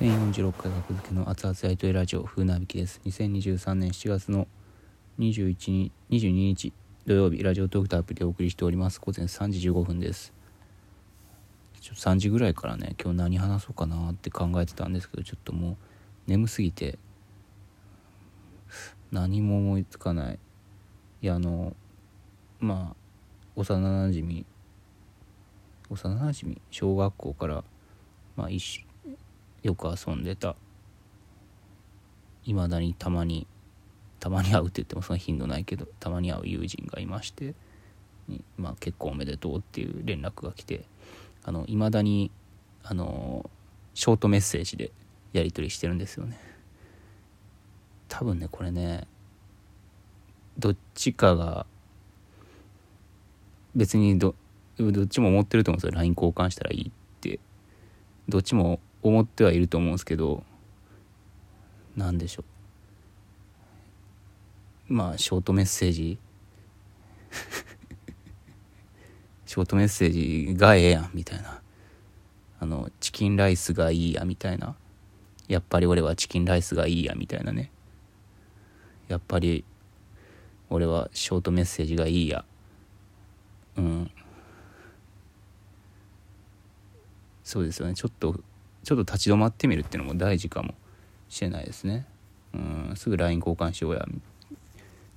1046回格付けの熱々やりとりラジオ風なびきです。2023年7月の21日22日土曜日ラジオトークとアプリでお送りしております。午前3時15分です。ちょ3時ぐらいからね今日何話そうかなって考えてたんですけどちょっともう眠すぎて何も思いつかない。いやあのまあ幼なじみ幼なじみ小学校からまあ一よく遊んでた。いまだにたまにたまに会うって言ってもその頻度ないけどたまに会う友人がいましてまあ、結婚おめでとうっていう連絡が来ていまだにあのショートメッセージでやり取りしてるんですよね。多分ねこれねどっちかが別にどどっちも思ってると思うんですよ。LINE 交換したらいいって。どっちも思ってはいると思うんですけど何でしょう。まあショートメッセージ。ショートメッセージがええやんみたいな。あのチキンライスがいいやみたいな。やっぱり俺はチキンライスがいいやみたいなね。やっぱり俺はショートメッセージがいいや。うん。そうですよね。ちょっとちょっと立ち止まってみるっていうのも大事かもしれないですね。うんすぐ LINE 交換しようや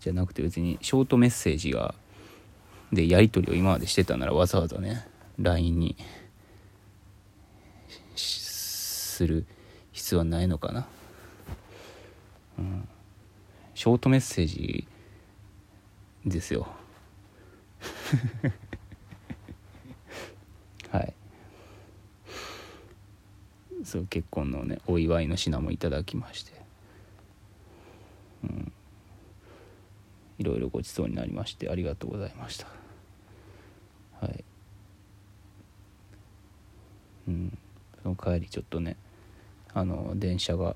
じゃなくて別にショートメッセージがでやり取りを今までしてたならわざわざね LINE にする必要はないのかな、うん、ショートメッセージですよはいそう結婚のねお祝いの品もいただきまして。うん。いろいろごちそうになりましてありがとうございました。はい。うん。その帰りちょっとねあの電車が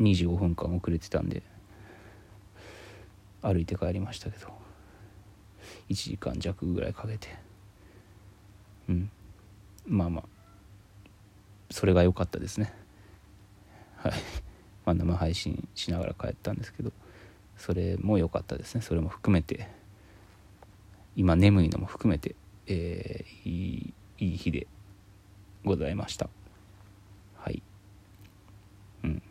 25分間遅れてたんで歩いて帰りましたけど1時間弱ぐらいかけて。うん。まあまあ。それが良かったですね。はい、まあ、生配信しながら帰ったんですけどそれも良かったですね。それも含めて今眠いのも含めて、えー、いいいい日でございました。はい。うん。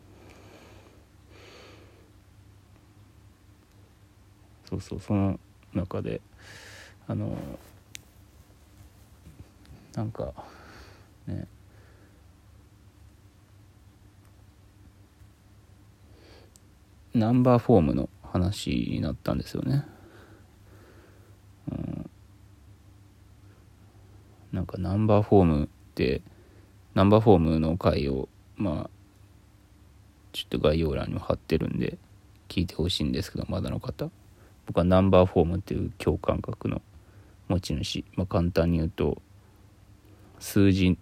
そうそうその中であのなんかねナンバーフォームの話になったんですよね。うん、なんかナンバーフォームってナンバーフォームの回をまあちょっと概要欄にも貼ってるんで聞いてほしいんですけどまだの方。僕はナンバーフォームっていう共感覚の持ち主、まあ、簡単に言うと数字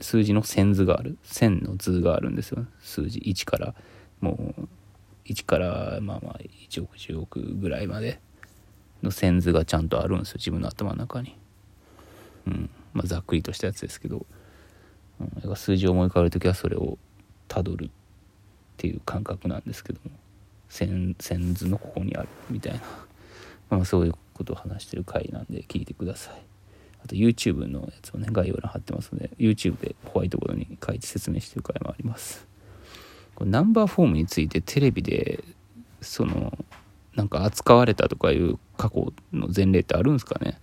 数字の線図がある。線の図があるんですよ数字1からもう1からまあまあ1億10億ぐらいまでの線図がちゃんとあるんですよ自分の頭の中に。うん。まあざっくりとしたやつですけど、うん、数字を思い浮かべる時はそれをたどるっていう感覚なんですけども。線線図のここにあるみたいな、まあ、そういうことを話してる回なんで聞いてください。あと YouTube のやつをね概要欄貼ってますので YouTube でホワイトボードに書いて説明してる回もあります。ナンバーフォームについてテレビでそのなんか扱われたとかいう過去の前例ってあるんですかね。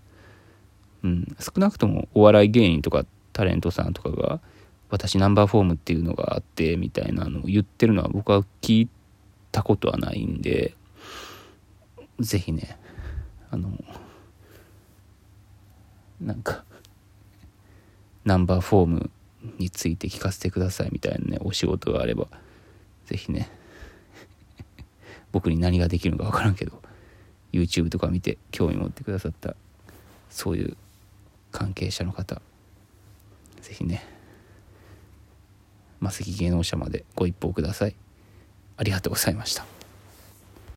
うん。少なくともお笑い芸人とかタレントさんとかが私ナンバーフォームっていうのがあってみたいなのを言ってるのは僕は聞いたことはないんで是非ねあのなんかナンバーフォームについて聞かせてくださいみたいなねお仕事があれば。是非ね。僕に何ができるのか分からんけど YouTube とか見て興味持ってくださったそういう関係者の方是非ね。マセキ芸能者までご一報ください。ありがとうございました。